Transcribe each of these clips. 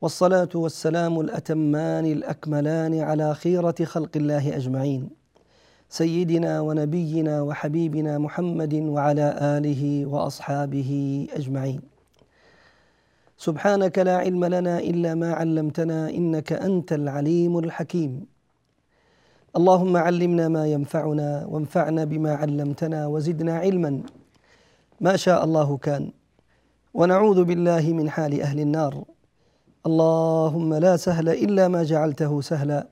والصلاة والسلام الأتمان الأكملان على خيرة خلق الله أجمعين. سيدنا ونبينا وحبيبنا محمد وعلى آله وأصحابه أجمعين. سبحانك لا علم لنا إلا ما علمتنا إنك أنت العليم الحكيم. اللهم علمنا ما ينفعنا وانفعنا بما علمتنا وزدنا علما. ما شاء الله كان. ونعوذ بالله من حال أهل النار. اللهم لا سهل إلا ما جعلته سهلا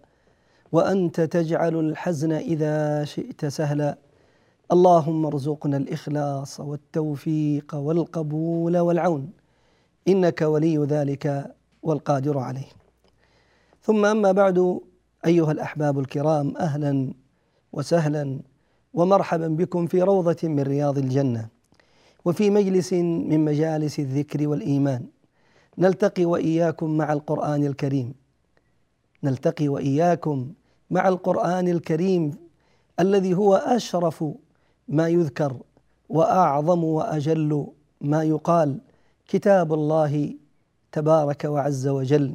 وأنت تجعل الحزن إذا شئت سهلا. اللهم ارزقنا الإخلاص والتوفيق والقبول والعون إنك ولي ذلك والقادر عليه. ثم أما بعد أيها الأحباب الكرام أهلا وسهلا ومرحبا بكم في روضة من رياض الجنة وفي مجلس من مجالس الذكر والإيمان. نلتقي وإياكم مع القرآن الكريم. نلتقي وإياكم مع القرآن الكريم الذي هو أشرف ما يذكر وأعظم وأجل ما يقال. كتاب الله تبارك وعز وجل.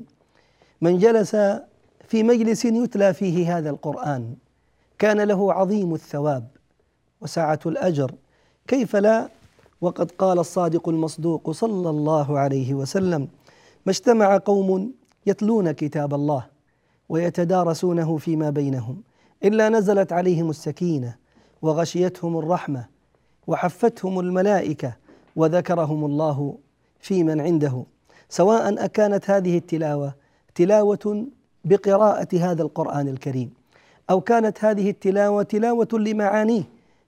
من جلس في مجلس يتلى فيه هذا القرآن كان له عظيم الثواب وسعة الأجر. كيف لا؟ وقد قال الصادق المصدوق صلى الله عليه وسلم ما اجتمع قوم يتلون كتاب الله ويتدارسونه فيما بينهم إلا نزلت عليهم السكينة وغشيتهم الرحمة وحفتهم الملائكة وذكرهم الله في من عنده. سواء أكانت هذه التلاوة تلاوة بقراءة هذا القرآن الكريم أو كانت هذه التلاوة تلاوة لمعانيه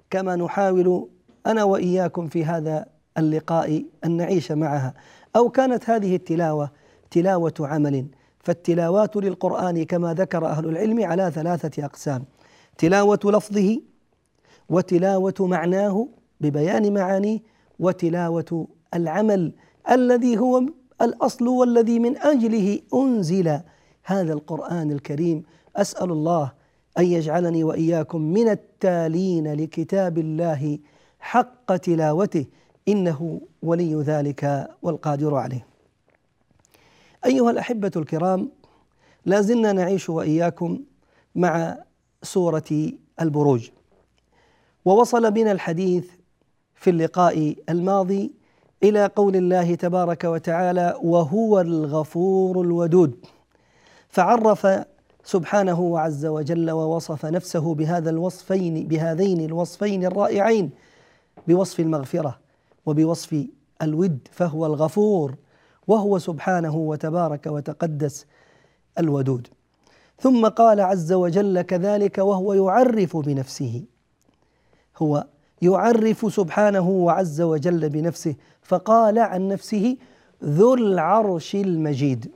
كما نحاول أنا وإياكم في هذا اللقاء أن نعيش معها. أو كانت هذه التلاوة تلاوة عمل. فالتلاوات للقرآن كما ذكر أهل العلم على ثلاثة أقسام تلاوة لفظه وتلاوة معناه ببيان معانيه وتلاوة العمل الذي هو الأصل والذي من أجله أنزل هذا القرآن الكريم. أسأل الله أن يجعلني وإياكم من التالين لكتاب الله حق تلاوته. إنه ولي ذلك والقادر عليه. أيها الأحبة الكرام لا زلنا نعيش وإياكم مع سورة البروج. ووصل بنا الحديث في اللقاء الماضي إلى قول الله تبارك وتعالى وهو الغفور الودود فعرف سبحانه وعز وجل ووصف نفسه بهذا الوصفين بهذين الوصفين الرائعين بوصف المغفرة. وبوصف الود فهو الغفور وهو سبحانه وتبارك وتقدس الودود. ثم قال عز وجل كذلك وهو يعرف بنفسه هو يعرف سبحانه وعز وجل بنفسه فقال عن نفسه ذو العرش المجيد.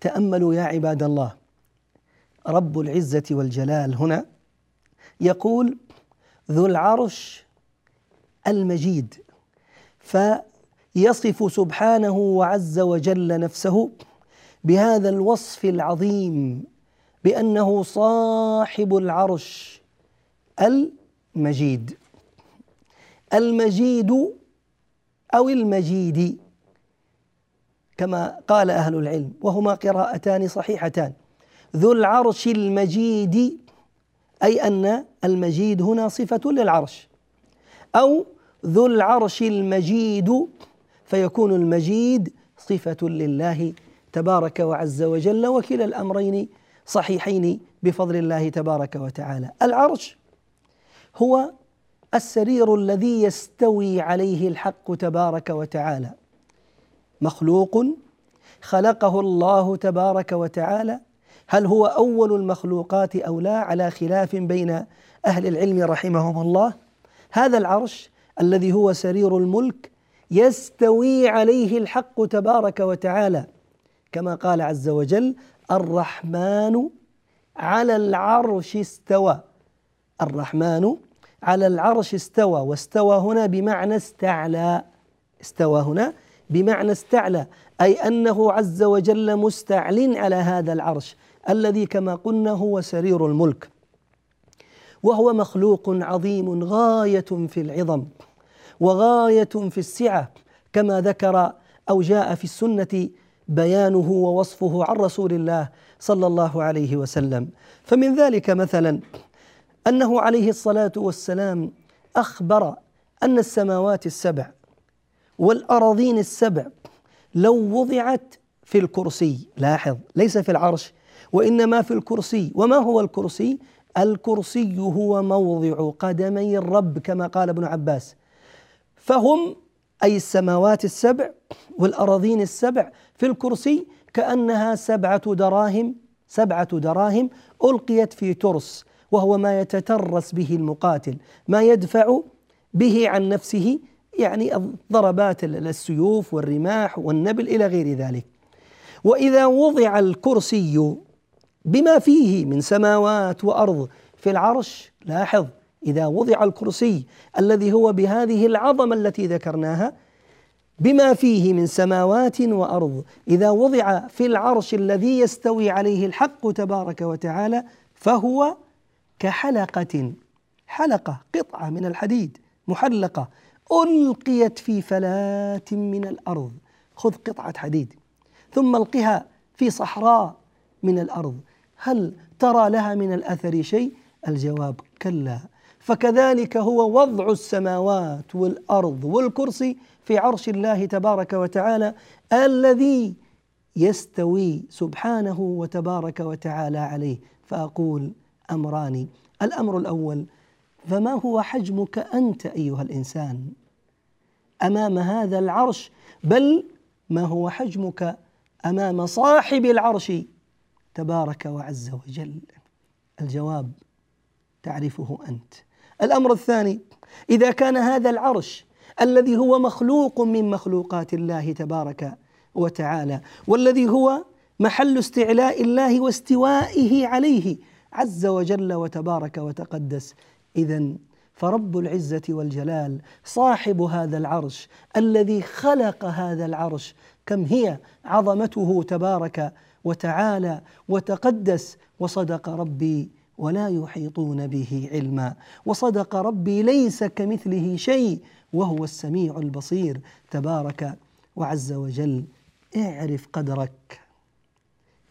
تأملوا يا عباد الله رب العزة والجلال هنا يقول ذو العرش المجيد. فيصف سبحانه وعز وجل نفسه بهذا الوصف العظيم بأنه صاحب العرش المجيد. المجيد أو المجيد كما قال أهل العلم وهما قراءتان صحيحتان. ذو العرش المجيد أي أن المجيد هنا صفة للعرش. أو ذو العرش المجيد فيكون المجيد صفة لله تبارك وعز وجل وكلا الأمرين صحيحين بفضل الله تبارك وتعالى. العرش هو السرير الذي يستوي عليه الحق تبارك وتعالى. مخلوق خلقه الله تبارك وتعالى. هل هو أول المخلوقات أو لا؟ على خلاف بين أهل العلم رحمهم الله. هذا العرش الذي هو سرير الملك يستوي عليه الحق تبارك وتعالى. كما قال عز وجل الرحمن على العرش استوى. الرحمن على العرش استوى واستوى هنا بمعنى استعلى. استوى هنا بمعنى استعلى أي أنه عز وجل مستعل على هذا العرش الذي كما قلنا هو سرير الملك. وهو مخلوق عظيم غاية في العظم. وغاية في السعة كما ذكر أو جاء في السنة بيانه ووصفه عن رسول الله صلى الله عليه وسلم. فمن ذلك مثلا أنه عليه الصلاة والسلام أخبر أن السماوات السبع والأراضين السبع لو وضعت في الكرسي لاحظ ليس في العرش وإنما في الكرسي. وما هو الكرسي؟ الكرسي هو موضع قدمي الرب كما قال ابن عباس. فهم أي السماوات السبع والأراضين السبع في الكرسي كأنها سبعة دراهم سبعة دراهم ألقيت في ترس وهو ما يتترس به المقاتل ما يدفع به عن نفسه يعني ضربات السيوف والرماح والنبل إلى غير ذلك. وإذا وضع الكرسي بما فيه من سماوات وأرض في العرش لاحظ إذا وضع الكرسي الذي هو بهذه العظمة التي ذكرناها بما فيه من سماوات وأرض. إذا وضع في العرش الذي يستوي عليه الحق تبارك وتعالى فهو كحلقة حلقة قطعة من الحديد محلقة ألقيت في فلاه من الأرض. خذ قطعة حديد ثم ألقها في صحراء من الأرض. هل ترى لها من الأثر شيء؟ الجواب كلا. فكذلك هو وضع السماوات والأرض والكرسي في عرش الله تبارك وتعالى الذي يستوي سبحانه وتبارك وتعالى عليه. فأقول امران الأمر الأول فما هو حجمك أنت أيها الإنسان أمام هذا العرش؟ بل ما هو حجمك أمام صاحب العرش تبارك وعز وجل؟ الجواب تعرفه أنت. الأمر الثاني إذا كان هذا العرش الذي هو مخلوق من مخلوقات الله تبارك وتعالى والذي هو محل استعلاء الله واستوائه عليه عز وجل وتبارك وتقدس اذا فرب العزة والجلال صاحب هذا العرش الذي خلق هذا العرش كم هي؟ عظمته تبارك وتعالى وتقدس وصدق ربي ولا يحيطون به علما. وصدق ربي ليس كمثله شيء وهو السميع البصير. تبارك وعز وجل اعرف قدرك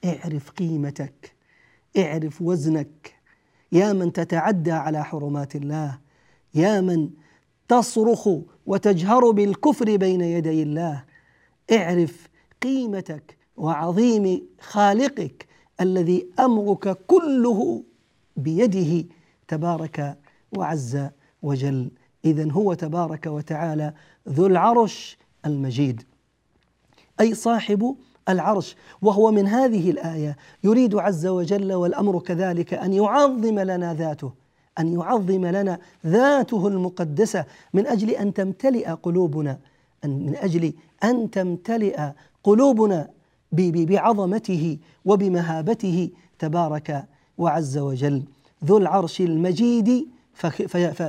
اعرف قيمتك اعرف وزنك. يا من تتعدى على حرمات الله يا من تصرخ وتجهر بالكفر بين يدي الله. اعرف قيمتك وعظيم خالقك الذي أمرك كله بيده تبارك وعز وجل. اذا هو تبارك وتعالى ذو العرش المجيد أي صاحب العرش. وهو من هذه الآية يريد عز وجل والأمر كذلك أن يعظم لنا ذاته أن يعظم لنا ذاته المقدسة من أجل أن تمتلئ قلوبنا من أجل أن تمتلئ قلوبنا بعظمته وبمهابته تبارك وعز وجل. ذو العرش المجيد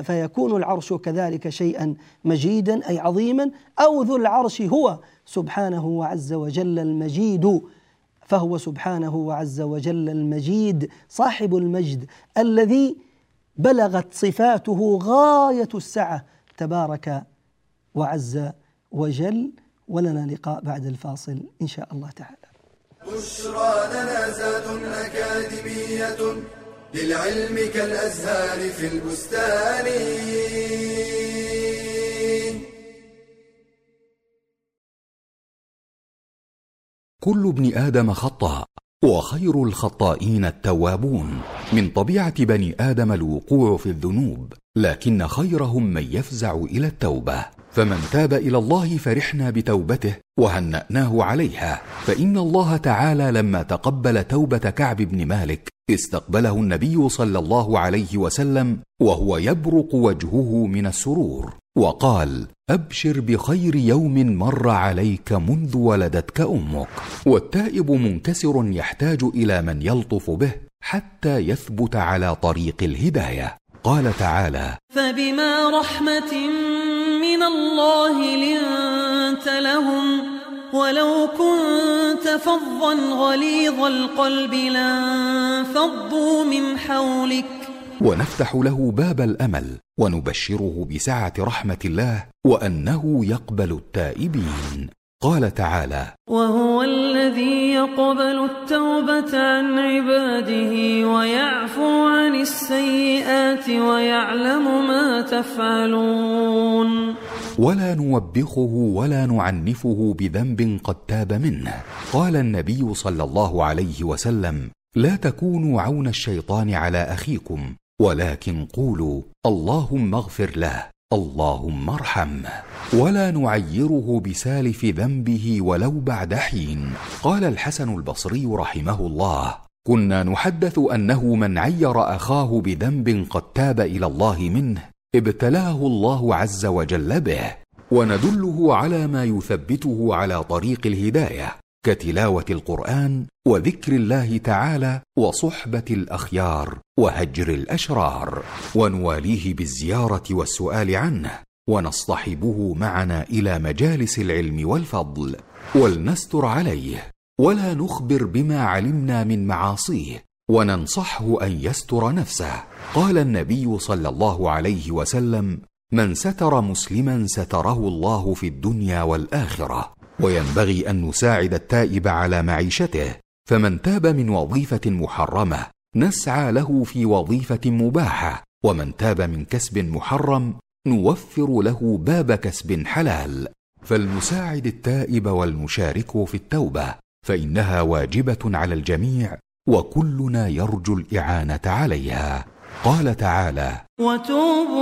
فيكون العرش كذلك شيئا مجيدا أي عظيما أو ذو العرش هو سبحانه وعز وجل المجيد. فهو سبحانه وعز وجل المجيد صاحب المجد الذي بلغت صفاته غاية السعة. تبارك وعز وجل. ولنا لقاء بعد الفاصل إن شاء الله تعالى. بشرى لنا زاد أكاديمية للعلم كالأزهار في البستان. كل ابن آدم خطاء وخير الخطائين التوابون. من طبيعة بني آدم الوقوع في الذنوب لكن خيرهم من يفزع إلى التوبة. فمن تاب إلى الله فرحنا بتوبته وهنأناه عليها. فإن الله تعالى لما تقبل توبة كعب بن مالك استقبله النبي صلى الله عليه وسلم وهو يبرق وجهه من السرور وقال أبشر بخير يوم مر عليك منذ ولدتك أمك. والتائب منكسر يحتاج إلى من يلطف به حتى يثبت على طريق الهداية. قال تعالى فبما رحمة الله لنت لهم ولو كنت فظا غليظ القلب لانفضوا من حولك. ونفتح له باب الأمل ونبشره بسعة رحمة الله وأنه يقبل التائبين. قال تعالى وهو الذي يقبل التوبة عن عباده ويعفو عن السيئات ويعلم ما تفعلون. ولا نوبخه ولا نعنفه بذنب قد تاب منه. قال النبي صلى الله عليه وسلم لا تكونوا عون الشيطان على أخيكم ولكن قولوا اللهم اغفر له اللهم ارحمه ولا نعيره بسالف ذنبه ولو بعد حين. قال الحسن البصري رحمه الله كنا نحدث أنه من عير أخاه بذنب قد تاب إلى الله منه ابتلاه الله عز وجل به وندله على ما يثبته على طريق الهداية كتلاوة القرآن وذكر الله تعالى وصحبة الأخيار وهجر الأشرار ونواليه بالزيارة والسؤال عنه ونصطحبه معنا إلى مجالس العلم والفضل ولنستر عليه ولا نخبر بما علمنا من معاصيه وننصحه أن يستر نفسه. قال النبي صلى الله عليه وسلم من ستر مسلما ستره الله في الدنيا والآخرة. وينبغي أن نساعد التائب على معيشته. فمن تاب من وظيفة محرمة نسعى له في وظيفة مباحة. ومن تاب من كسب محرم نوفر له باب كسب حلال. فلنساعد التائب والمشارك في التوبة فإنها واجبة على الجميع. وكلنا يرجو الإعانة عليها. قال تعالى وتوبوا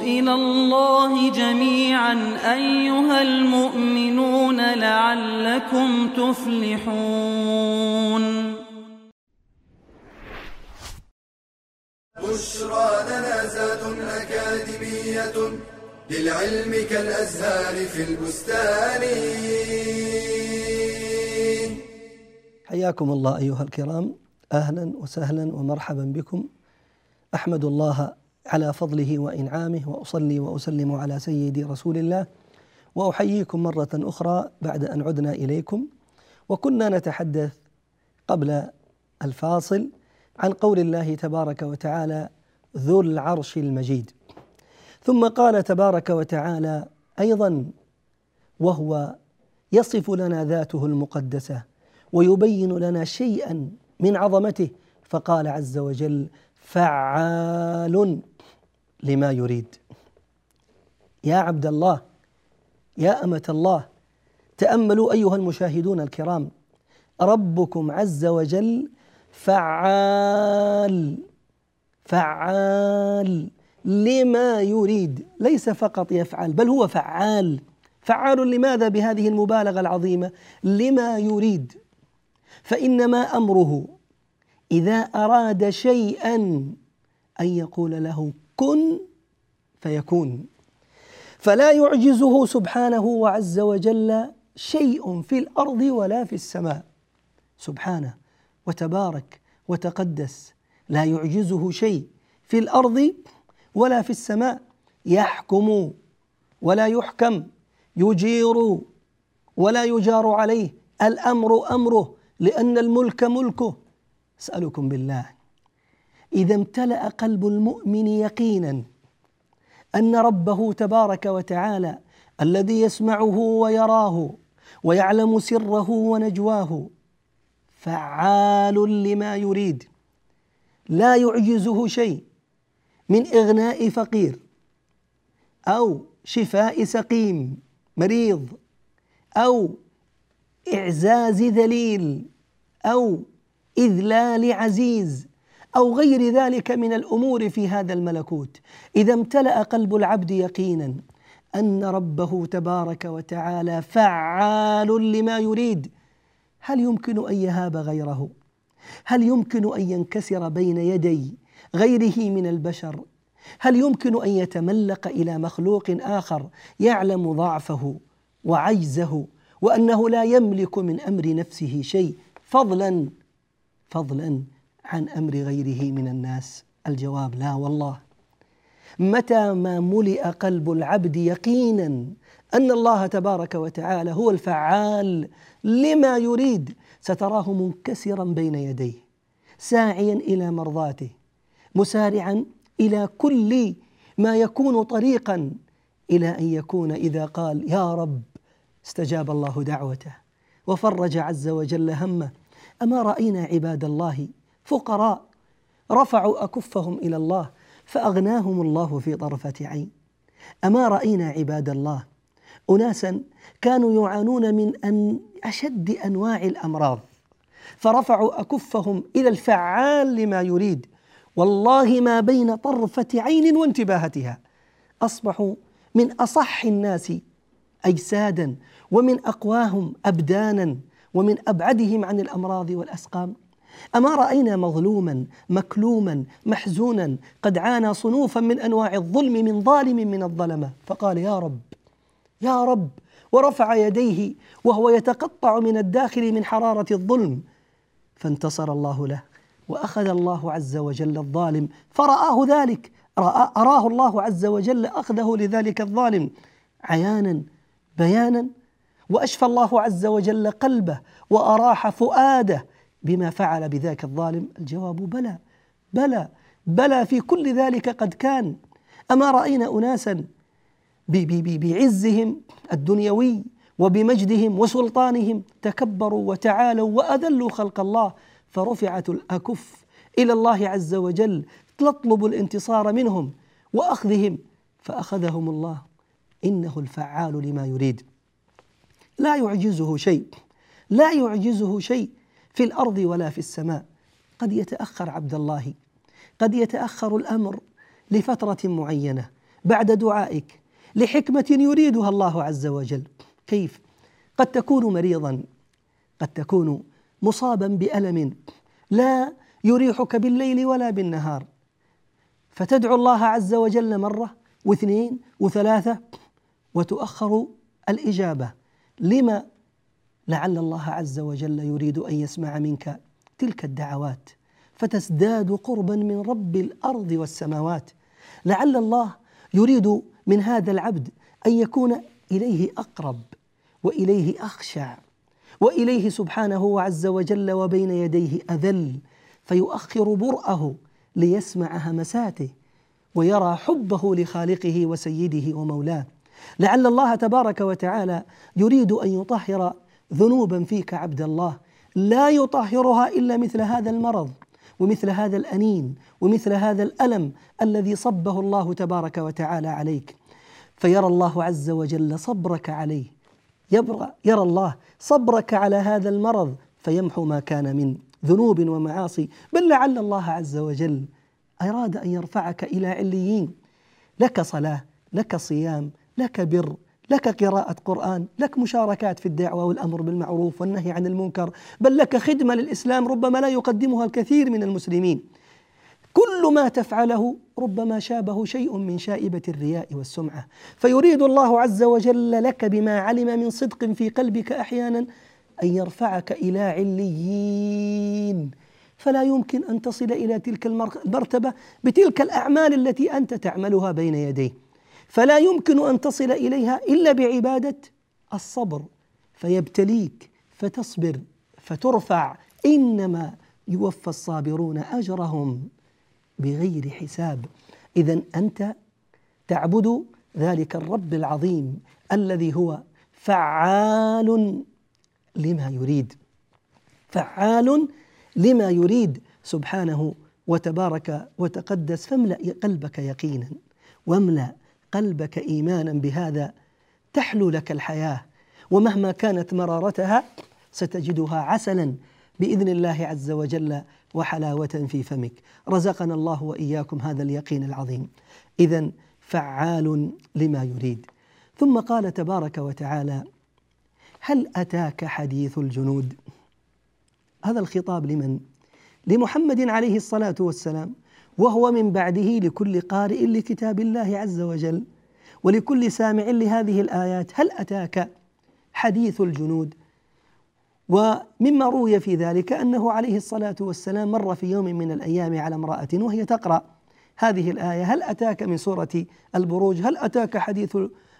إلى الله جميعا أيها المؤمنون لعلكم تفلحون. بشرى لنا زاد أكاديمية للعلم كالأزهار في البستان. حياكم الله أيها الكرام. أهلا وسهلا ومرحبا بكم. أحمد الله على فضله وإنعامه وأصلي وأسلم على سيدي رسول الله. وأحييكم مرة أخرى بعد أن عدنا إليكم. وكنا نتحدث قبل الفاصل عن قول الله تبارك وتعالى ذو العرش المجيد. ثم قال تبارك وتعالى أيضا وهو يصف لنا ذاته المقدسة. ويبين لنا شيئا من عظمته. فقال عز وجل فعال لما يريد. يا عبد الله يا أمة الله تأملوا أيها المشاهدون الكرام ربكم عز وجل فعال فعال لما يريد. ليس فقط يفعل بل هو فعال. فعال لماذا بهذه المبالغة العظيمة؟ لما يريد. فإنما أمره إذا أراد شيئا أن يقول له كن فيكون. فلا يعجزه سبحانه وعز وجل شيء في الأرض ولا في السماء. سبحانه وتبارك وتقدس. لا يعجزه شيء في الأرض ولا في السماء. يحكم ولا يحكم. يجير ولا يجار عليه. الأمر أمره. لأن الملك ملكه. اسالكم بالله. إذا امتلأ قلب المؤمن يقينا أن ربه تبارك وتعالى الذي يسمعه ويراه ويعلم سره ونجواه فعال لما يريد. لا يعجزه شيء من إغناء فقير أو شفاء سقيم مريض أو إعزاز ذليل أو إذلال عزيز أو غير ذلك من الأمور في هذا الملكوت إذا امتلأ قلب العبد يقينا أن ربه تبارك وتعالى فعال لما يريد هل يمكن أن يهاب غيره؟ هل يمكن أن ينكسر بين يدي غيره من البشر؟ هل يمكن أن يتملق إلى مخلوق آخر يعلم ضعفه وعجزه وأنه لا يملك من أمر نفسه شيء فضلا فضلا عن أمر غيره من الناس. الجواب لا والله. متى ما ملئ قلب العبد يقينا أن الله تبارك وتعالى هو الفعال لما يريد ستراه منكسرا بين يديه ساعيا إلى مرضاته مسارعا إلى كل ما يكون طريقا إلى أن يكون إذا قال يا رب استجاب الله دعوته وفرج عز وجل همه. أما رأينا عباد الله فقراء رفعوا أكفهم إلى الله فأغناهم الله في طرفة عين. أما رأينا عباد الله اناسا كانوا يعانون من ان أشد أنواع الأمراض فرفعوا أكفهم إلى الفعال لما يريد. والله ما بين طرفة عين وانتباهتها. أصبحوا من أصح الناس اجسادا ومن أقواهم ابدانا ومن أبعدهم عن الأمراض والأسقام. أما رأينا مظلوما مكلوما محزونا قد عانى صنوفا من أنواع الظلم من ظالم من الظلمة. فقال يا رب يا رب ورفع يديه وهو يتقطع من الداخل من حرارة الظلم. فانتصر الله له وأخذ الله عز وجل الظالم. فرآه ذلك أراه الله عز وجل أخذه لذلك الظالم. عيانا بيانا وأشفى الله عز وجل قلبه وأراح فؤاده بما فعل بذاك الظالم. الجواب بلى بلى بلى في كل ذلك قد كان. أما رأينا أناسا بعزهم الدنيوي وبمجدهم وسلطانهم تكبروا وتعالوا وأذلوا خلق الله فرفعت الأكف إلى الله عز وجل تطلب الانتصار منهم وأخذهم فأخذهم الله. إنه الفعال لما يريد. لا يعجزه شيء لا يعجزه شيء في الأرض ولا في السماء. قد يتأخر عبد الله قد يتأخر الأمر لفترة معينة بعد دعائك لحكمة يريدها الله عز وجل. كيف؟ قد تكون مريضا قد تكون مصابا بألم لا يريحك بالليل ولا بالنهار. فتدعو الله عز وجل مرة واثنين وثلاثة وتؤخر الإجابة. لما لعل الله عز وجل يريد أن يسمع منك تلك الدعوات؟ فتزداد قربا من رب الأرض والسماوات. لعل الله يريد من هذا العبد أن يكون إليه أقرب وإليه أخشع وإليه سبحانه عز وجل وبين يديه أذل فيؤخر برأه ليسمع همساته ويرى حبه لخالقه وسيده ومولاه. لعل الله تبارك وتعالى يريد أن يطهر ذنوبا فيك عبد الله. لا يطهرها إلا مثل هذا المرض ومثل هذا الأنين ومثل هذا الألم الذي صبه الله تبارك وتعالى عليك. فيرى الله عز وجل صبرك عليه. يرى الله صبرك على هذا المرض فيمحو ما كان من ذنوب ومعاصي. بل لعل الله عز وجل أراد أن يرفعك إلى عليين. لك صلاة لك صيام لك بر لك قراءة قرآن لك مشاركات في الدعوة والأمر بالمعروف والنهي عن المنكر بل لك خدمة للإسلام ربما لا يقدمها الكثير من المسلمين. كل ما تفعله ربما شابه شيء من شائبة الرياء والسمعة. فيريد الله عز وجل لك بما علم من صدق في قلبك أحيانا أن يرفعك إلى عليين. فلا يمكن أن تصل إلى تلك المرتبة بتلك الأعمال التي أنت تعملها بين يديه. فلا يمكن أن تصل إليها إلا بعبادة الصبر فيبتليك فتصبر فترفع إنما يوفى الصابرون أجرهم بغير حساب. اذا أنت تعبد ذلك الرب العظيم الذي هو فعال لما يريد فعال لما يريد سبحانه وتبارك وتقدس فاملأ قلبك يقينا واملأ قلبك إيمانا بهذا تحلو لك الحياة. ومهما كانت مرارتها ستجدها عسلا بإذن الله عز وجل وحلاوة في فمك. رزقنا الله وإياكم هذا اليقين العظيم. اذا فعال لما يريد. ثم قال تبارك وتعالى هل أتاك حديث الجنود؟ هذا الخطاب لمن؟ لمحمد عليه الصلاة والسلام. وهو من بعده لكل قارئ لكتاب الله عز وجل ولكل سامع لهذه الآيات. هل أتاك حديث الجنود؟ ومما روي في ذلك أنه عليه الصلاة والسلام مر في يوم من الأيام على امرأة وهي تقرأ هذه الآية. هل أتاك من سورة البروج؟ هل أتاك حديث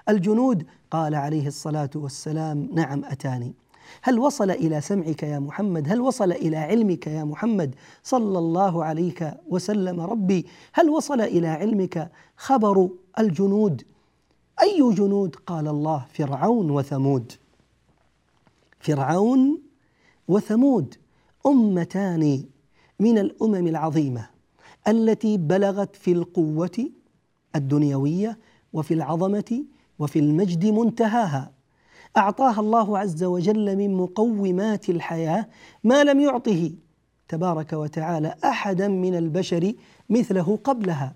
الجنود؟ قال عليه الصلاة والسلام نعم أتاني. هل وصل إلى سمعك يا محمد؟ هل وصل إلى علمك يا محمد؟ صلى الله عليك وسلم. ربي هل وصل إلى علمك خبر الجنود؟ أي جنود؟ قال الله فرعون وثمود. فرعون وثمود أمتان من الأمم العظيمة التي بلغت في القوة الدنيوية وفي العظمة وفي المجد منتهاها. أعطاها الله عز وجل من مقومات الحياة ما لم يعطه تبارك وتعالى أحدا من البشر مثله قبلها.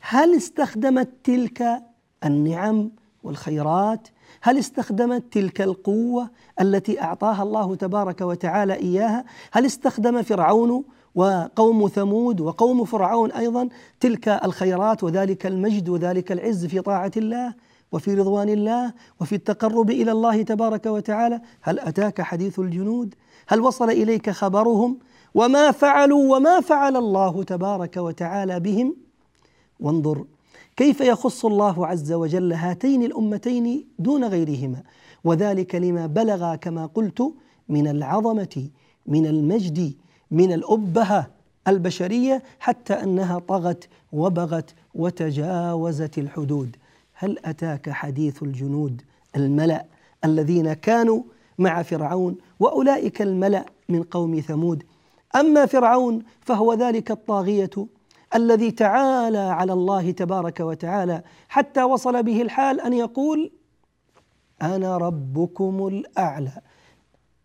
هل استخدمت تلك النعم والخيرات؟ هل استخدمت تلك القوة التي أعطاها الله تبارك وتعالى إياها؟ هل استخدم فرعون وقوم ثمود وقوم فرعون أيضا تلك الخيرات وذلك المجد وذلك العز في طاعة الله؟ وفي رضوان الله وفي التقرب إلى الله تبارك وتعالى. هل أتاك حديث الجنود؟ هل وصل إليك خبرهم؟ وما فعلوا وما فعل الله تبارك وتعالى بهم؟ وانظر كيف يخص الله عز وجل هاتين الأمتين دون غيرهما. وذلك لما بلغ كما قلت من العظمة من المجد من الأبهة البشرية حتى أنها طغت وبغت وتجاوزت الحدود. هل أتاك حديث الجنود الملأ الذين كانوا مع فرعون وأولئك الملأ من قوم ثمود؟ أما فرعون فهو ذلك الطاغية الذي تعالى على الله تبارك وتعالى حتى وصل به الحال أن يقول أنا ربكم الأعلى.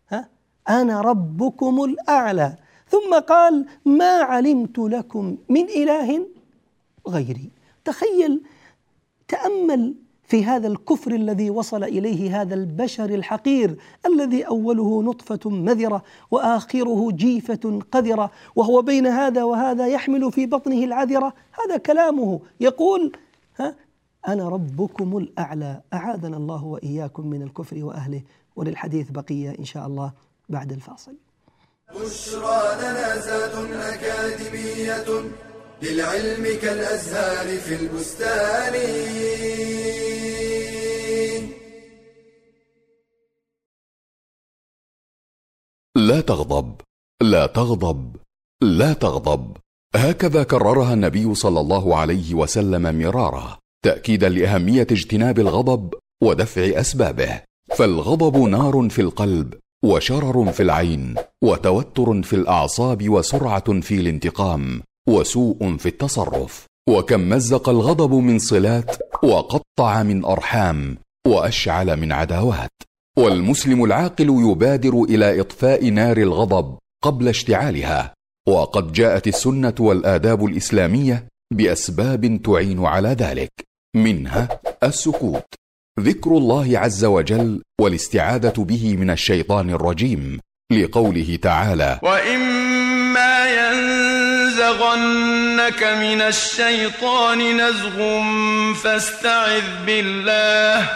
ها؟ أنا ربكم الأعلى. ثم قال ما علمت لكم من إله غيري. تخيل تأمل في هذا الكفر الذي وصل إليه هذا البشر الحقير الذي أوله نطفة مذرة وآخره جيفة قذرة وهو بين هذا وهذا يحمل في بطنه العذرة. هذا كلامه. يقول ها أنا ربكم الأعلى أعاذنا الله وإياكم من الكفر وأهله وللحديث بقية إن شاء الله بعد الفاصل. بشرى أكاديمية للعلم كالأزهار في البستان. لا تغضب لا تغضب لا تغضب. هكذا كررها النبي صلى الله عليه وسلم مرارا تأكيدا لأهمية اجتناب الغضب ودفع أسبابه. فالغضب نار في القلب وشرر في العين وتوتر في الأعصاب وسرعة في الانتقام. وسوء في التصرف. وكم مزق الغضب من صلات وقطع من أرحام وأشعل من عداوات. والمسلم العاقل يبادر إلى إطفاء نار الغضب قبل اشتعالها. وقد جاءت السنة والآداب الإسلامية بأسباب تعين على ذلك. منها السكوت. ذكر الله عز وجل والاستعاذة به من الشيطان الرجيم لقوله تعالى واما ينزغنك من الشيطان نزغ فاستعذ بالله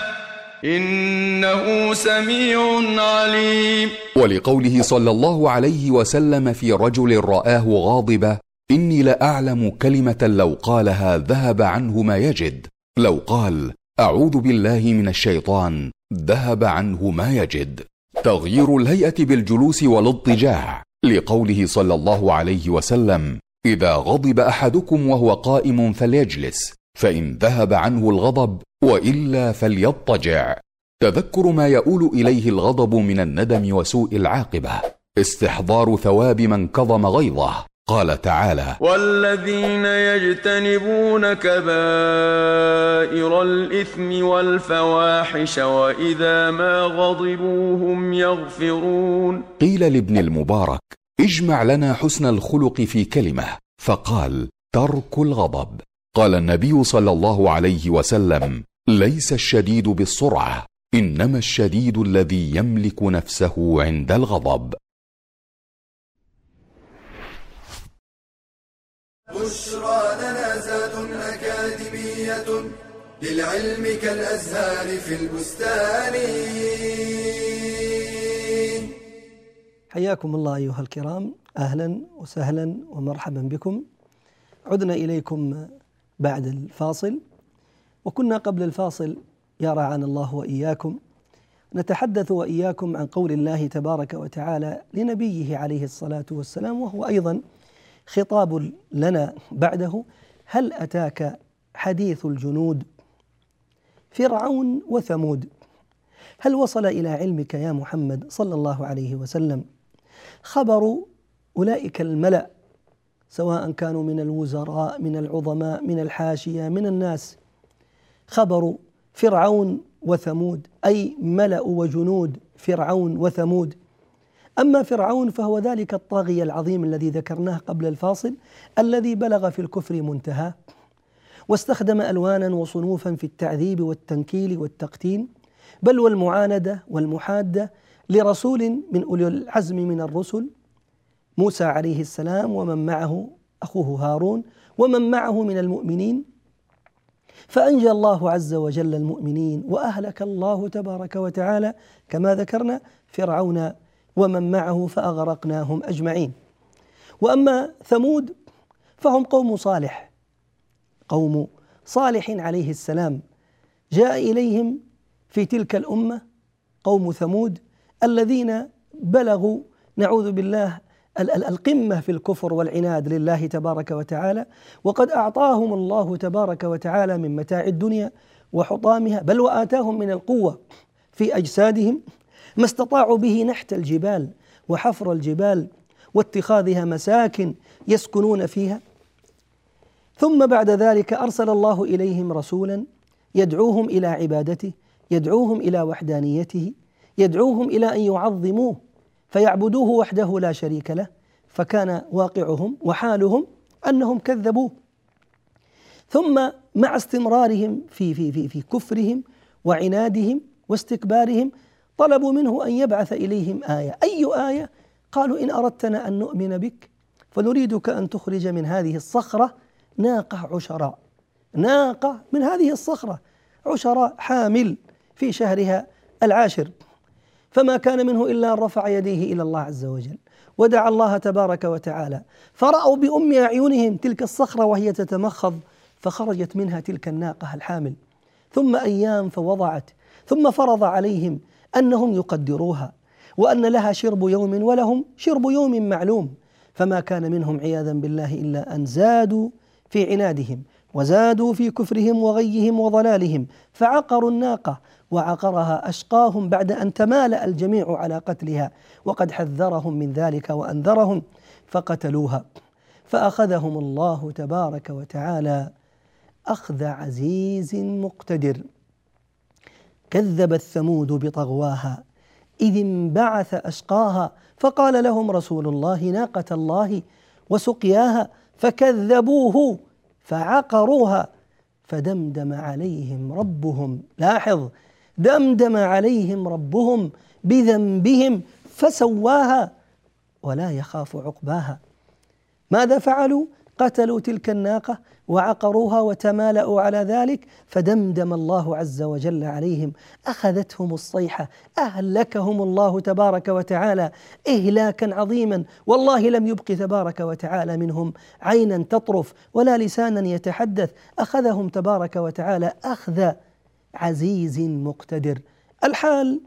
إنه سميع عليم. ولقوله صلى الله عليه وسلم في رجل رآه غاضبا إني لأعلم كلمة لو قالها ذهب عنه ما يجد. لو قال أعوذ بالله من الشيطان ذهب عنه ما يجد. تغيير الهيئة بالجلوس والاضطجاع لقوله صلى الله عليه وسلم إذا غضب أحدكم وهو قائم فليجلس فإن ذهب عنه الغضب وإلا فليضطجع. تذكر ما يؤول إليه الغضب من الندم وسوء العاقبة. استحضار ثواب من كظم غيظه. قال تعالى والذين يجتنبون كبائر الإثم والفواحش وإذا ما غضبوا هم يغفرون. قيل لابن المبارك اجمع لنا حسن الخلق في كلمة. فقال ترك الغضب. قال النبي صلى الله عليه وسلم ليس الشديد بالسرعة إنما الشديد الذي يملك نفسه عند الغضب. بشرى لنا زاد أكاديمية للعلم كالأزهار في البستان. حياكم الله أيها الكرام. أهلا وسهلا ومرحبا بكم. عدنا إليكم بعد الفاصل. وكنا قبل الفاصل يا رعانا الله وإياكم. نتحدث وإياكم عن قول الله تبارك وتعالى لنبيه عليه الصلاة والسلام وهو أيضا خطاب لنا بعده. هل أتاك حديث الجنود؟ فرعون وثمود هل وصل إلى علمك يا محمد صلى الله عليه وسلم؟ خبر أولئك الملأ سواء كانوا من الوزراء من العظماء من الحاشية من الناس. خبر فرعون وثمود أي ملأ وجنود فرعون وثمود. أما فرعون فهو ذلك الطاغية العظيم الذي ذكرناه قبل الفاصل الذي بلغ في الكفر منتهى واستخدم ألوانا وصنوفا في التعذيب والتنكيل والتقتين بل والمعاندة والمحادة لرسول من أولي العزم من الرسل موسى عليه السلام ومن معه أخوه هارون ومن معه من المؤمنين. فأنجى الله عز وجل المؤمنين وأهلك الله تبارك وتعالى كما ذكرنا فرعون ومن معه فأغرقناهم أجمعين. وأما ثمود فهم قوم صالح قوم صالح عليه السلام. جاء إليهم في تلك الأمة قوم ثمود الذين بلغوا نعوذ بالله القمة في الكفر والعناد لله تبارك وتعالى وقد أعطاهم الله تبارك وتعالى من متاع الدنيا وحطامها بل وآتاهم من القوة في أجسادهم ما استطاعوا به نحت الجبال وحفر الجبال واتخاذها مساكن يسكنون فيها. ثم بعد ذلك أرسل الله إليهم رسولا يدعوهم إلى عبادته يدعوهم إلى وحدانيته يدعوهم إلى أن يعظموه فيعبدوه وحده لا شريك له فكان واقعهم وحالهم أنهم كذبوه ثم مع استمرارهم في في في في كفرهم وعنادهم واستكبارهم طلبوا منه أن يبعث إليهم آية، أي آية؟ قالوا إن أردتنا أن نؤمن بك فنريدك أن تخرج من هذه الصخرة ناقة عشراء. ناقة من هذه الصخرة عشراء حامل في شهرها العاشر. فما كان منه إلا أن رفع يديه إلى الله عز وجل ودعا الله تبارك وتعالى. فرأوا بأم أعينهم تلك الصخرة وهي تتمخض فخرجت منها تلك الناقة الحامل. ثم أيام فوضعت ثم فرض عليهم أنهم يقدروها وأن لها شرب يوم ولهم شرب يوم معلوم. فما كان منهم عياذا بالله إلا أن زادوا في عنادهم. وزادوا في كفرهم وغيهم وضلالهم فعقروا الناقة وعقرها أشقاهم بعد أن تمالأ الجميع على قتلها وقد حذرهم من ذلك وأنذرهم فقتلوها. فأخذهم الله تبارك وتعالى أخذ عزيز مقتدر. كذبت ثمود بطغواها إذ انبعث أشقاها فقال لهم رسول الله ناقة الله وسقياها فكذبوه فعقروها فدمدم عليهم ربهم. لاحظ دمدم عليهم ربهم بذنبهم فسواها ولا يخاف عقباها. ماذا فعلوا؟ قتلوا تلك الناقة وعقروها وتمالأوا على ذلك فدمدم الله عز وجل عليهم. أخذتهم الصيحة أهلكهم الله تبارك وتعالى إهلاكا عظيما. والله لم يبق تبارك وتعالى منهم. عينا تطرف ولا لسانا يتحدث. أخذهم تبارك وتعالى أخذ عزيز مقتدر. الحال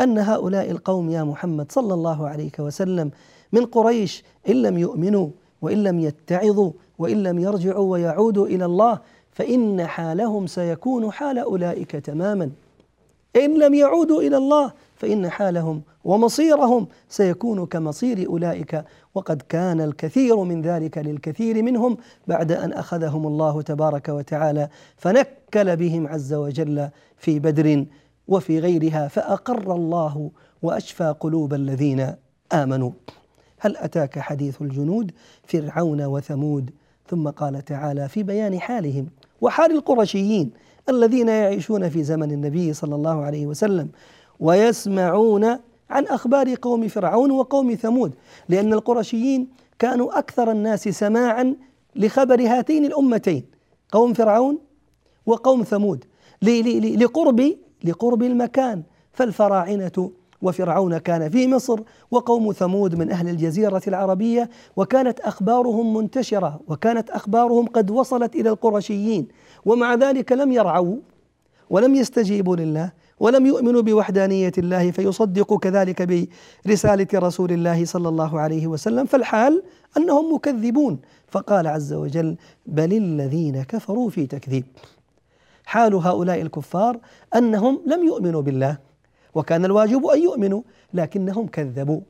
أن هؤلاء القوم يا محمد صلى الله عليه وسلم من قريش إن لم يؤمنوا وإن لم يتعظوا وإن لم يرجعوا ويعودوا إلى الله فإن حالهم سيكون حال أولئك تماما. إن لم يعودوا إلى الله فإن حالهم ومصيرهم سيكون كمصير أولئك. وقد كان الكثير من ذلك للكثير منهم بعد أن أخذهم الله تبارك وتعالى فنكل بهم عز وجل في بدر وفي غيرها فأقر الله وأشفى قلوب الذين آمنوا. هل أتاك حديث الجنود فرعون وثمود؟ ثم قال تعالى في بيان حالهم وحال القرشيين الذين يعيشون في زمن النبي صلى الله عليه وسلم ويسمعون عن أخبار قوم فرعون وقوم ثمود لأن القرشيين كانوا أكثر الناس سماعا لخبر هاتين الأمتين قوم فرعون وقوم ثمود لقرب لقرب المكان فالفراعنة وفرعون كان في مصر وقوم ثمود من أهل الجزيرة العربية وكانت أخبارهم منتشرة وكانت أخبارهم قد وصلت إلى القرشيين ومع ذلك لم يرعوا ولم يستجيبوا لله ولم يؤمنوا بوحدانية الله فيصدقوا كذلك برسالة رسول الله صلى الله عليه وسلم. فالحال أنهم مكذبون. فقال عز وجل بل الذين كفروا في تكذيب حال هؤلاء الكفار أنهم لم يؤمنوا بالله. وكان الواجب أن يؤمنوا لكنهم كذبوا.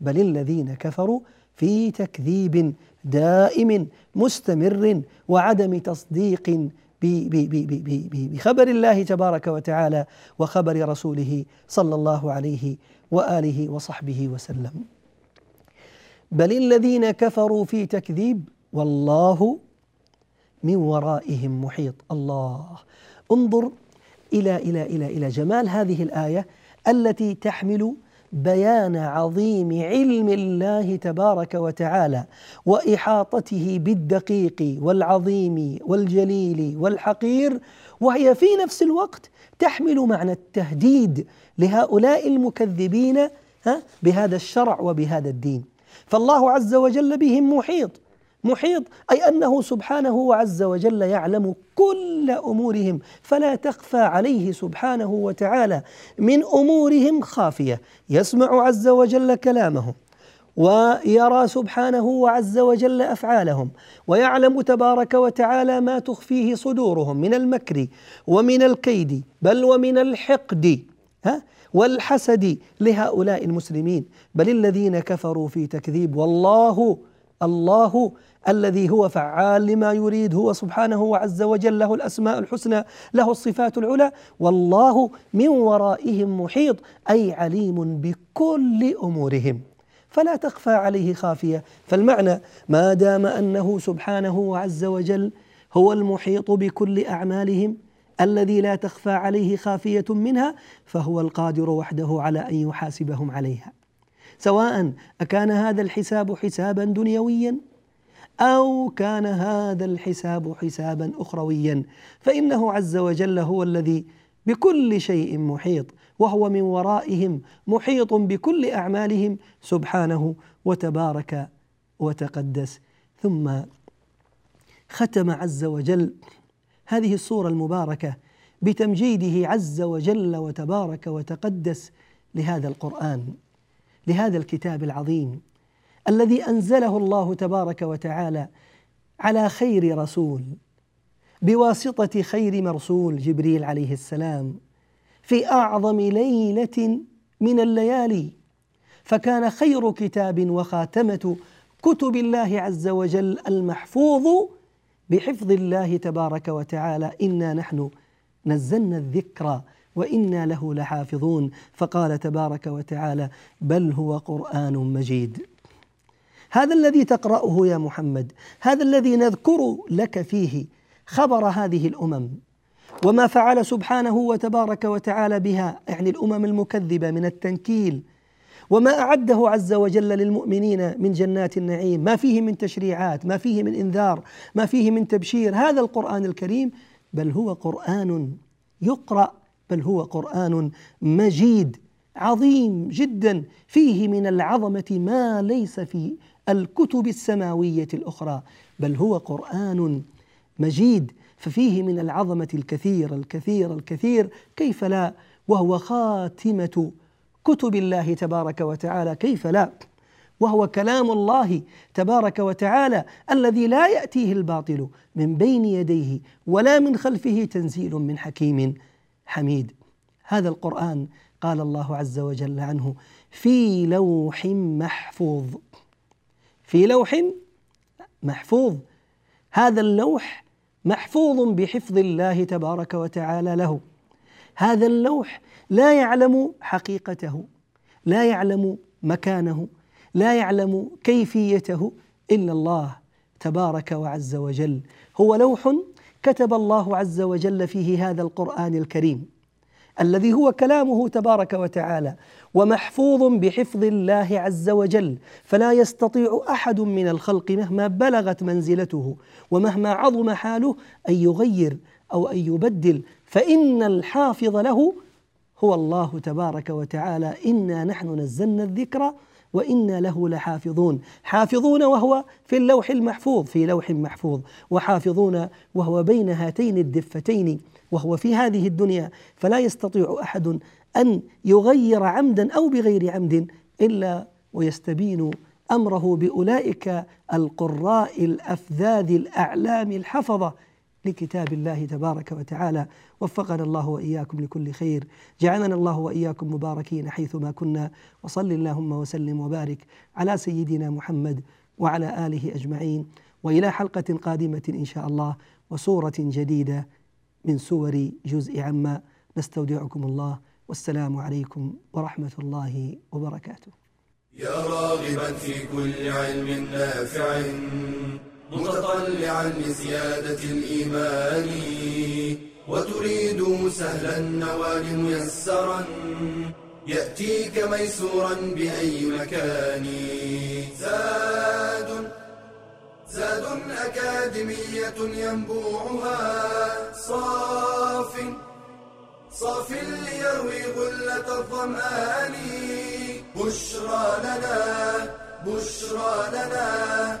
بل الذين كفروا في تكذيب دائم مستمر وعدم تصديق بخبر الله تبارك وتعالى وخبر رسوله صلى الله عليه وآله وصحبه وسلم. بل الذين كفروا في تكذيب والله من ورائهم محيط. الله. انظر إلى إلى إلى إلى جمال هذه الآية التي تحمل بيان عظيم علم الله تبارك وتعالى وإحاطته بالدقيق والعظيم والجليل والحقير وهي في نفس الوقت تحمل معنى التهديد لهؤلاء المكذبين بهذا الشرع وبهذا الدين. فالله عز وجل بهم محيط. محيط أي أنه سبحانه عز وجل يعلم كل أمورهم فلا تخفى عليه سبحانه وتعالى من أمورهم خافية. يسمع عز وجل كلامهم ويرى سبحانه وعز وجل أفعالهم ويعلم تبارك وتعالى ما تخفيه صدورهم من المكر ومن الكيد بل ومن الحقد ها؟ والحسد لهؤلاء المسلمين. بل الذين كفروا في تكذيب والله الله الذي هو فعال لما يريد هو سبحانه وعز وجل له الأسماء الحسنى له الصفات العلى والله من ورائهم محيط أي عليم بكل أمورهم. فلا تخفى عليه خافية. فالمعنى ما دام أنه سبحانه وعز وجل هو المحيط بكل أعمالهم الذي لا تخفى عليه خافية منها فهو القادر وحده على أن يحاسبهم عليها. سواء أكان هذا الحساب حسابا دنيويا أو كان هذا الحساب حسابا اخرويا. فإنه عز وجل هو الذي بكل شيء محيط وهو من ورائهم محيط بكل أعمالهم سبحانه وتبارك وتقدس. ثم ختم عز وجل هذه الصورة المباركة بتمجيده عز وجل وتبارك وتقدس لهذا القرآن. لهذا الكتاب العظيم الذي أنزله الله تبارك وتعالى على خير رسول بواسطة خير مرسول جبريل عليه السلام في أعظم ليلة من الليالي. فكان خير كتاب وخاتمة كتب الله عز وجل المحفوظ بحفظ الله تبارك وتعالى. إنا نحن نزلنا الذكر وإنا له لحافظون. فقال تبارك وتعالى بل هو قرآن مجيد. هذا الذي تقرأه يا محمد هذا الذي نذكر لك فيه خبر هذه الأمم. وما فعل سبحانه وتبارك وتعالى بها يعني الأمم المكذبة من التنكيل. وما أعده عز وجل للمؤمنين من جنات النعيم ما فيه من تشريعات ما فيه من إنذار ما فيه من تبشير. هذا القرآن الكريم بل هو قرآن يقرأ. بل هو قرآن مجيد عظيم جدا. فيه من العظمة ما ليس في الكتب السماوية الأخرى بل هو قرآن مجيد. ففيه من العظمة الكثير الكثير الكثير. كيف لا؟ وهو خاتمة كتب الله تبارك وتعالى. كيف لا؟ وهو كلام الله تبارك وتعالى الذي لا يأتيه الباطل من بين يديه ولا من خلفه تنزيل من حكيم. حميد. هذا القرآن قال الله عز وجل عنه في لوح محفوظ. في لوح محفوظ. هذا اللوح محفوظ بحفظ الله تبارك وتعالى له. هذا اللوح لا يعلم حقيقته لا يعلم مكانه لا يعلم كيفيته إلا الله تبارك وعز وجل. هو لوح كتب الله عز وجل فيه هذا القرآن الكريم الذي هو كلامه تبارك وتعالى ومحفوظ بحفظ الله عز وجل فلا يستطيع أحد من الخلق مهما بلغت منزلته ومهما عظم حاله أن يغير أو أن يبدل فإن الحافظ له هو الله تبارك وتعالى. إنا نحن نزلنا الذكر وأنا له لحافظون. حافظون وهو في اللوح المحفوظ في لوح محفوظ. وحافظون وهو بين هاتين الدفتين وهو في هذه الدنيا. فلا يستطيع أحد أن يغير عمدا أو بغير عمد إلا ويستبين أمره بأولئك القراء الأفذاذ الأعلام الحفظة. لكتاب الله تبارك وتعالى. وفقنا الله وإياكم لكل خير. جعلنا الله وإياكم مباركين حيثما كنا. وصل اللهم وسلم وبارك على سيدنا محمد وعلى آله أجمعين. وإلى حلقة قادمة إن شاء الله وسوره جديدة من سور جزء عما نستودعكم الله. والسلام عليكم ورحمة الله وبركاته. يا راغبا في كل علم نافع. متطلعا لزيادة الإيمان وتريد سهلا النوال ميسرا يأتيك ميسورا بأي مكان. زاد زاد أكاديمية ينبوعها صاف صاف ليروي غلة الظمآن. بشرى لنا بشرى لنا